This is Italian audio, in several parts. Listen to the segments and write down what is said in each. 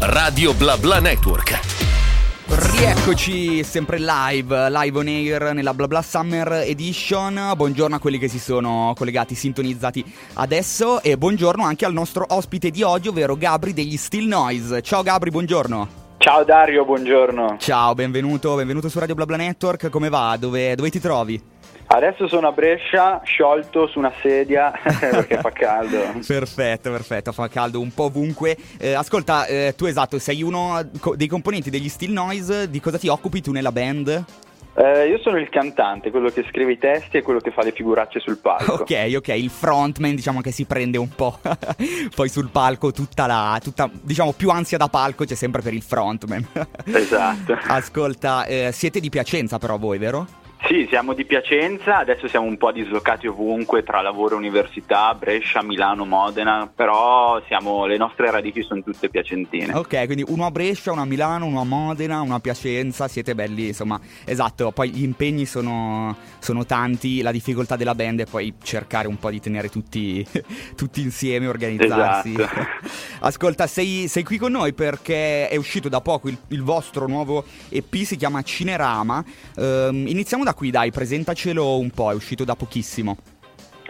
Radio Bla Bla Network. Rieccoci sempre live, live on air nella Bla Bla Summer Edition. Buongiorno a quelli che si sono collegati, sintonizzati adesso e buongiorno anche al nostro ospite di oggi, ovvero Gabri degli Still Noise. Ciao Gabri, buongiorno. Ciao Dario, buongiorno. Ciao, benvenuto, benvenuto su Radio Bla Bla Network. Come va? Dove, dove ti trovi? Adesso sono a Brescia, sciolto su una sedia perché fa caldo. perfetto, perfetto, fa caldo un po' ovunque. Eh, ascolta, eh, tu esatto, sei uno dei componenti degli Still Noise, di cosa ti occupi tu nella band? Eh, io sono il cantante, quello che scrive i testi e quello che fa le figuracce sul palco. Ok, ok, il frontman diciamo che si prende un po' poi sul palco tutta la, tutta, diciamo più ansia da palco c'è sempre per il frontman. esatto. Ascolta, eh, siete di Piacenza però voi, vero? Sì, siamo di Piacenza, adesso siamo un po' dislocati ovunque tra lavoro e università, Brescia, Milano, Modena, però siamo, le nostre radici sono tutte piacentine. Ok, quindi uno a Brescia, uno a Milano, uno a Modena, uno a Piacenza, siete belli, insomma, esatto, poi gli impegni sono, sono tanti, la difficoltà della band è poi cercare un po' di tenere tutti, tutti insieme, organizzarsi. Esatto. Ascolta, sei, sei, qui con noi perché è uscito da poco il, il vostro nuovo EP, si chiama Cinerama, um, iniziamo da qui, dai, presentacelo un po', è uscito da pochissimo.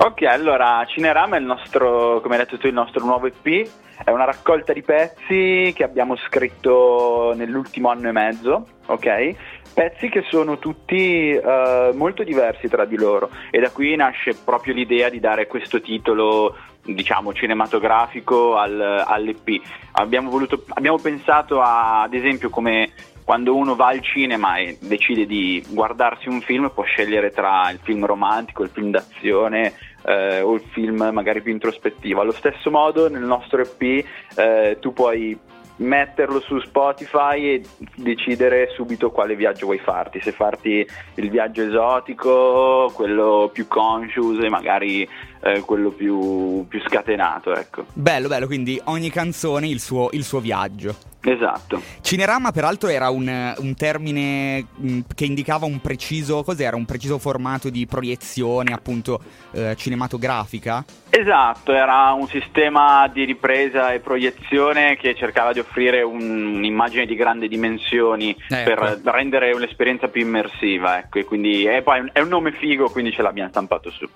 Ok, allora Cinerama è il nostro, come hai detto tu, il nostro nuovo EP, è una raccolta di pezzi che abbiamo scritto nell'ultimo anno e mezzo, ok? Pezzi che sono tutti uh, molto diversi tra di loro e da qui nasce proprio l'idea di dare questo titolo diciamo cinematografico al, all'EP. Abbiamo, voluto, abbiamo pensato a, ad esempio come quando uno va al cinema e decide di guardarsi un film può scegliere tra il film romantico, il film d'azione eh, o il film magari più introspettivo. Allo stesso modo nel nostro EP eh, tu puoi metterlo su Spotify e decidere subito quale viaggio vuoi farti, se farti il viaggio esotico, quello più conscious e magari eh, quello più, più, scatenato. Ecco. Bello, bello, quindi ogni canzone il suo, il suo viaggio. Esatto. Cinerama, peraltro, era un, un termine mh, mm, che indicava un preciso. Cos'era? Un preciso formato di proiezione, appunto, eh, cinematografica? Esatto, era un sistema di ripresa e proiezione che cercava di offrire un, un'immagine di grandi dimensioni eh, per ecco. rendere l'esperienza più immersiva. Ecco, e quindi è, poi, è un nome figo, quindi ce l'abbiamo stampato su.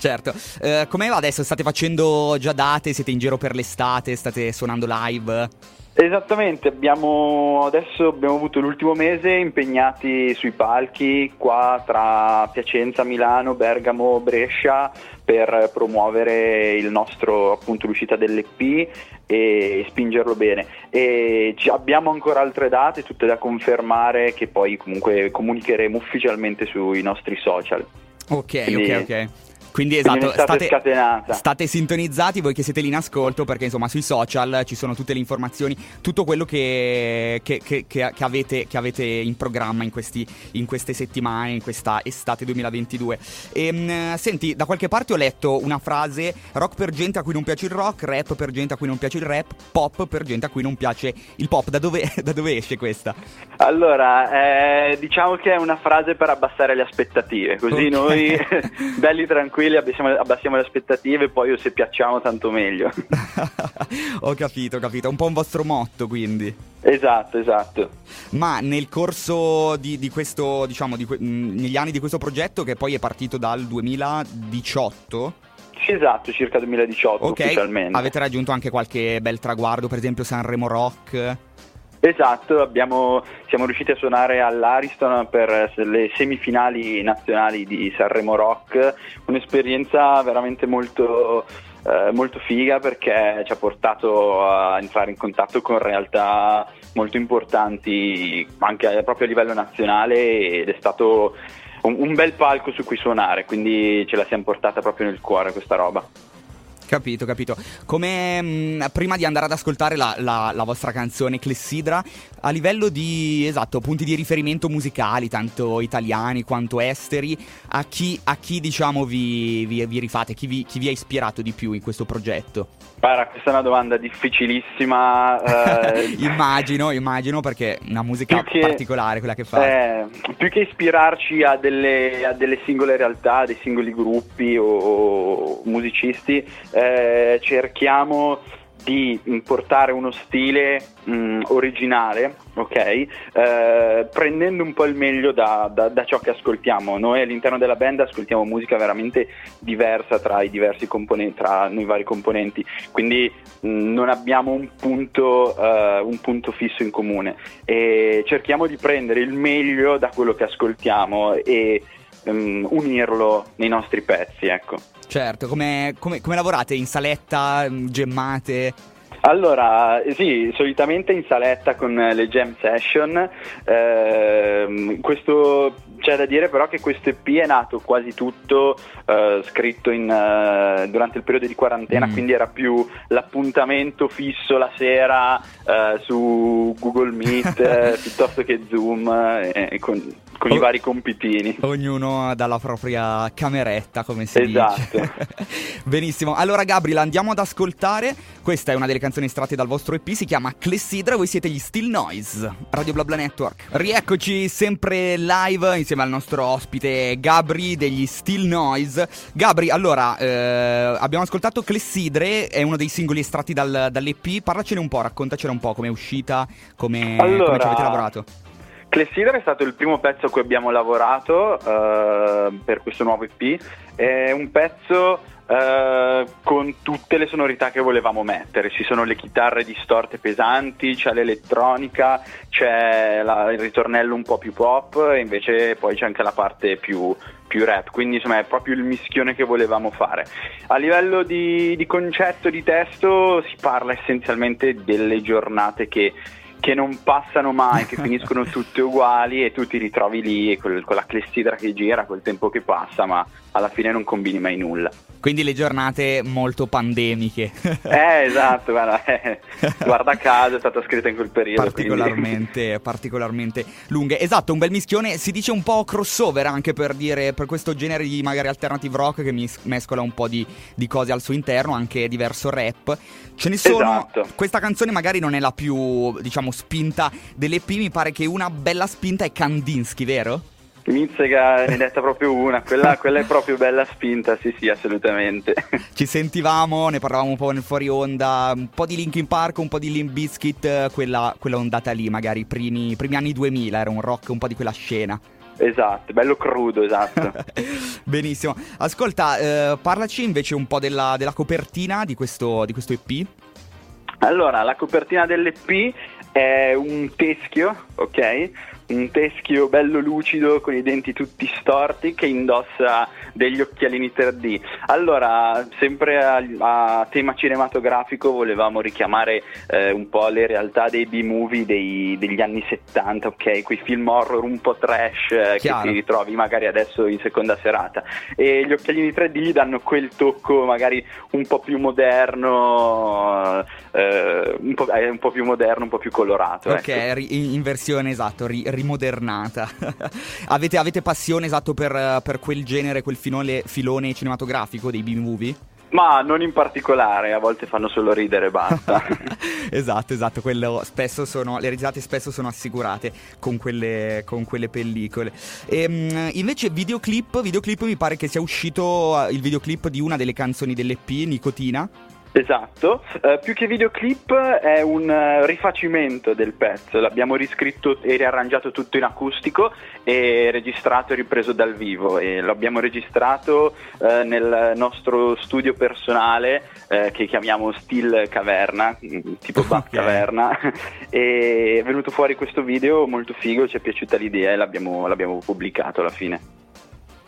Certo, eh, come va adesso? State facendo già date? Siete in giro per l'estate? State suonando live? Esattamente, abbiamo, adesso abbiamo avuto l'ultimo mese impegnati sui palchi qua tra Piacenza, Milano, Bergamo, Brescia per promuovere il nostro, appunto, l'uscita dell'EP e spingerlo bene. E abbiamo ancora altre date, tutte da confermare che poi comunque comunicheremo ufficialmente sui nostri social. Ok, Quindi, ok, ok. Quindi esatto, state, state, sintonizzati voi che siete lì in ascolto perché insomma sui social ci sono tutte le informazioni, tutto quello che, che, che, che avete, avete, in programma in, questi, in, queste settimane, in questa estate 2022. E, ehm, senti, da qualche parte ho letto una frase rock per gente a cui non piace il rock, rap per gente a cui non piace il rap, pop per gente a cui non piace il pop. Da dove, da dove esce questa? Allora, eh, diciamo che è una frase per abbassare le aspettative, così okay. noi belli tranquilli tranquilli, abbassiamo, abbassiamo le aspettative, poi se piacciamo tanto meglio. ho capito, ho capito, è un po' un vostro motto quindi. Esatto, esatto. Ma nel corso di, di questo, diciamo, di, negli anni di questo progetto che poi è partito dal 2018? Sì, esatto, circa 2018 okay. ufficialmente. Avete raggiunto anche qualche bel traguardo, per esempio Sanremo Rock? Esatto, abbiamo, siamo riusciti a suonare all'Ariston per le semifinali nazionali di Sanremo Rock, un'esperienza veramente molto, eh, molto figa perché ci ha portato a entrare in contatto con realtà molto importanti anche proprio a livello nazionale ed è stato un, un bel palco su cui suonare, quindi ce la siamo portata proprio nel cuore questa roba. Capito, capito. Come mh, mm, prima di andare ad ascoltare la, la, la, vostra canzone Clessidra, a livello di esatto, punti di riferimento musicali, tanto italiani quanto esteri, a chi, a chi diciamo vi, vi, vi rifate, chi vi, chi vi ha ispirato di più in questo progetto? Guarda, questa è una domanda difficilissima. Eh, immagino, immagino perché è una musica che, particolare quella che fa. Eh, più che ispirarci a delle, a delle, singole realtà, dei singoli gruppi o, o musicisti, eh, cerchiamo di portare uno stile mh, originale, ok? Eh, prendendo un po' il meglio da, da, da, ciò che ascoltiamo. Noi all'interno della band ascoltiamo musica veramente diversa tra i diversi componenti, tra noi vari componenti, quindi mh, non abbiamo un punto, uh, un punto fisso in comune e cerchiamo di prendere il meglio da quello che ascoltiamo e um, unirlo nei nostri pezzi, ecco. Certo, come, come, come lavorate? In saletta, mm, gemmate? Allora, sì, solitamente in saletta con le jam session. Eh, questo, c'è da dire però che questo EP è nato quasi tutto eh, scritto in, uh, durante il periodo di quarantena, mm. quindi era più l'appuntamento fisso la sera uh, su Google Meet piuttosto che Zoom con, con o- i vari compitini. Ognuno dalla propria cameretta, come si esatto. dice. Benissimo. Allora, Gabriel, andiamo ad ascoltare. Questa è una delle canzoni estratte dal vostro EP, si chiama Clessidra. Voi siete gli Still Noise, Radio BlaBla Network. Rieccoci sempre live insieme al nostro ospite Gabri degli Still Noise. Gabri, allora, eh, abbiamo ascoltato Clessidre, è uno dei singoli estratti dal, dall'EP. Parlacene un po', raccontacene un po' come è uscita, come, allora... come ci avete lavorato. Clessidra è stato il primo pezzo a cui abbiamo lavorato uh, per questo nuovo EP. È un pezzo uh, con tutte le sonorità che volevamo mettere. Ci sono le chitarre distorte pesanti, c'è l'elettronica, c'è la, il ritornello un po' più pop e invece poi c'è anche la parte più, più rap, quindi insomma è proprio il mischione che volevamo fare. A livello di, di concetto, di testo, si parla essenzialmente delle giornate che che non passano mai, che finiscono tutte uguali e tu ti ritrovi lì con, con la clessidra che gira, col tempo che passa, ma alla fine non combini mai nulla. Quindi le giornate molto pandemiche. eh, esatto, guarda, eh, guarda caso è stata scritta in quel periodo. Particolarmente, particolarmente lunghe. Esatto, un bel mischione, si dice un po' crossover anche per dire, per questo genere di magari alternative rock che mescola un po' di, di cose al suo interno, anche diverso rap. Ce ne sono, esatto. questa canzone magari non è la più, diciamo, spinta dell'EP, mi pare che una bella spinta è Kandinsky, vero? Mizzega ne hai detta proprio una, quella, quella, è proprio bella spinta, sì sì, assolutamente. Ci sentivamo, ne parlavamo un po' nel fuori onda, un po' di Linkin Park, un po' di Limp Bizkit, quella, quella ondata lì, magari primi, primi anni 2000, era un rock un po' di quella scena. Esatto, bello crudo, esatto. Benissimo. Ascolta, eh, parlaci invece un po' della, della copertina di questo, di questo EP. Allora, la copertina dell'EP è un teschio, ok? Un teschio bello lucido con i denti tutti storti che indossa degli occhialini 3D. Allora, sempre a, a tema cinematografico volevamo richiamare eh, un po' le realtà dei B-movie dei, degli anni 70, ok? Quei film horror un po' trash eh, che ti ritrovi magari adesso in seconda serata. E gli occhialini 3D gli danno quel tocco magari un po' più moderno, eh, un, po', un, po', più moderno, un po' più colorato. Ok, ecco. in versione esatto, ri- rimodernata. avete, avete, passione esatto per, per, quel genere, quel filone, filone cinematografico dei B-movie? Ma non in particolare, a volte fanno solo ridere e basta. esatto, esatto, sono, le risate spesso sono assicurate con quelle, con quelle pellicole. E, ehm, invece videoclip, videoclip mi pare che sia uscito il videoclip di una delle canzoni dell'EP, Nicotina. Esatto, uh, più che videoclip è un uh, rifacimento del pezzo, l'abbiamo riscritto e riarrangiato tutto in acustico e registrato e ripreso dal vivo e lo abbiamo registrato uh, nel nostro studio personale che chiamiamo Still Caverna, mm, tipo okay. Caverna e è venuto fuori questo video molto figo, ci è piaciuta l'idea e l'abbiamo, l'abbiamo pubblicato alla fine.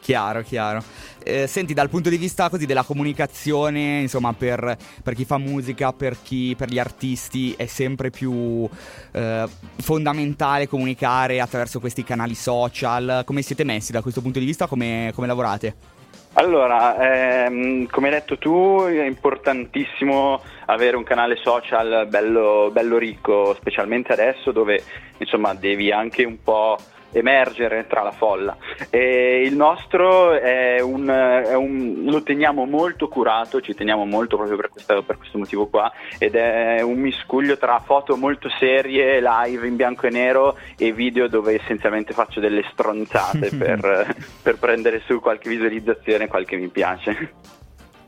Chiaro, chiaro. Eh, senti, dal punto di vista così della comunicazione, insomma, per, per chi fa musica, per, chi, per gli artisti, è sempre più eh, fondamentale comunicare attraverso questi canali social. Come siete messi da questo punto di vista? Come, come lavorate? Allora, ehm, come hai detto tu, è importantissimo avere un canale social bello, bello ricco, specialmente adesso dove insomma devi anche un po' emergere tra la folla. E il nostro è un, è un, lo teniamo molto curato, ci teniamo molto proprio per, questa, per, questo motivo qua, ed è un miscuglio tra foto molto serie, live in bianco e nero e video dove essenzialmente faccio delle stronzate per, per prendere su qualche visualizzazione, qualche mi piace.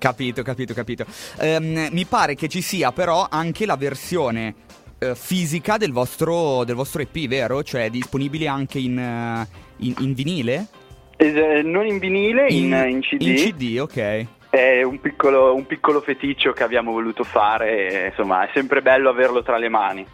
Capito, capito, capito. Um, mi pare che ci sia però anche la versione uh, fisica del vostro, del vostro, EP, vero? Cioè disponibile anche in, uh, in, in vinile? Eh, non in vinile, in, in, CD. In CD, ok. È un piccolo, un piccolo feticcio che abbiamo voluto fare, insomma è sempre bello averlo tra le mani.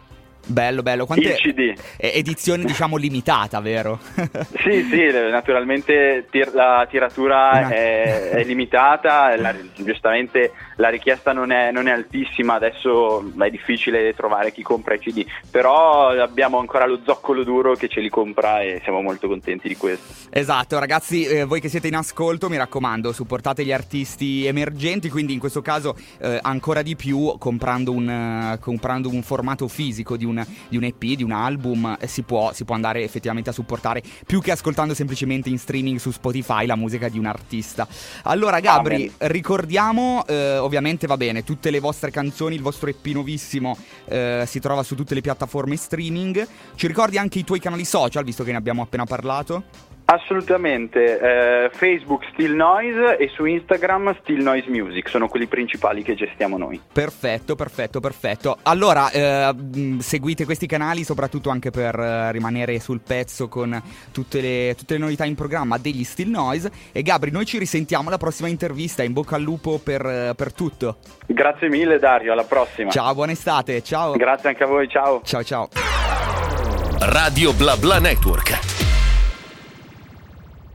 Bello, bello. Quante il CD. Edizione, diciamo, limitata, vero? sì, sì, naturalmente tir- la tiratura è, è, limitata, la, giustamente la richiesta non è, non è, altissima, adesso è difficile trovare chi compra i CD, però abbiamo ancora lo zoccolo duro che ce li compra e siamo molto contenti di questo. Esatto, ragazzi, eh, voi che siete in ascolto, mi raccomando, supportate gli artisti emergenti, quindi in questo caso eh, ancora di più comprando un, uh, comprando un formato fisico di un un, di un EP, di un album, eh, si può, si può, andare effettivamente a supportare più che ascoltando semplicemente in streaming su Spotify la musica di un artista. Allora Gabri, Amen. ricordiamo eh, ovviamente va bene, tutte le vostre canzoni, il vostro EP nuovissimo eh, si trova su tutte le piattaforme streaming. Ci ricordi anche i tuoi canali social, visto che ne abbiamo appena parlato? Assolutamente, eh, Facebook Still Noise e su Instagram Still Noise Music sono quelli principali che gestiamo noi. Perfetto, perfetto, perfetto. Allora, eh, seguite questi canali soprattutto anche per eh, rimanere sul pezzo con tutte le, tutte le, novità in programma degli Still Noise. E Gabri, noi ci risentiamo alla prossima intervista, in bocca al lupo per, eh, per tutto. Grazie mille Dario, alla prossima. Ciao, buona estate, ciao. Grazie anche a voi, ciao. Ciao ciao. Radio Bla Bla Network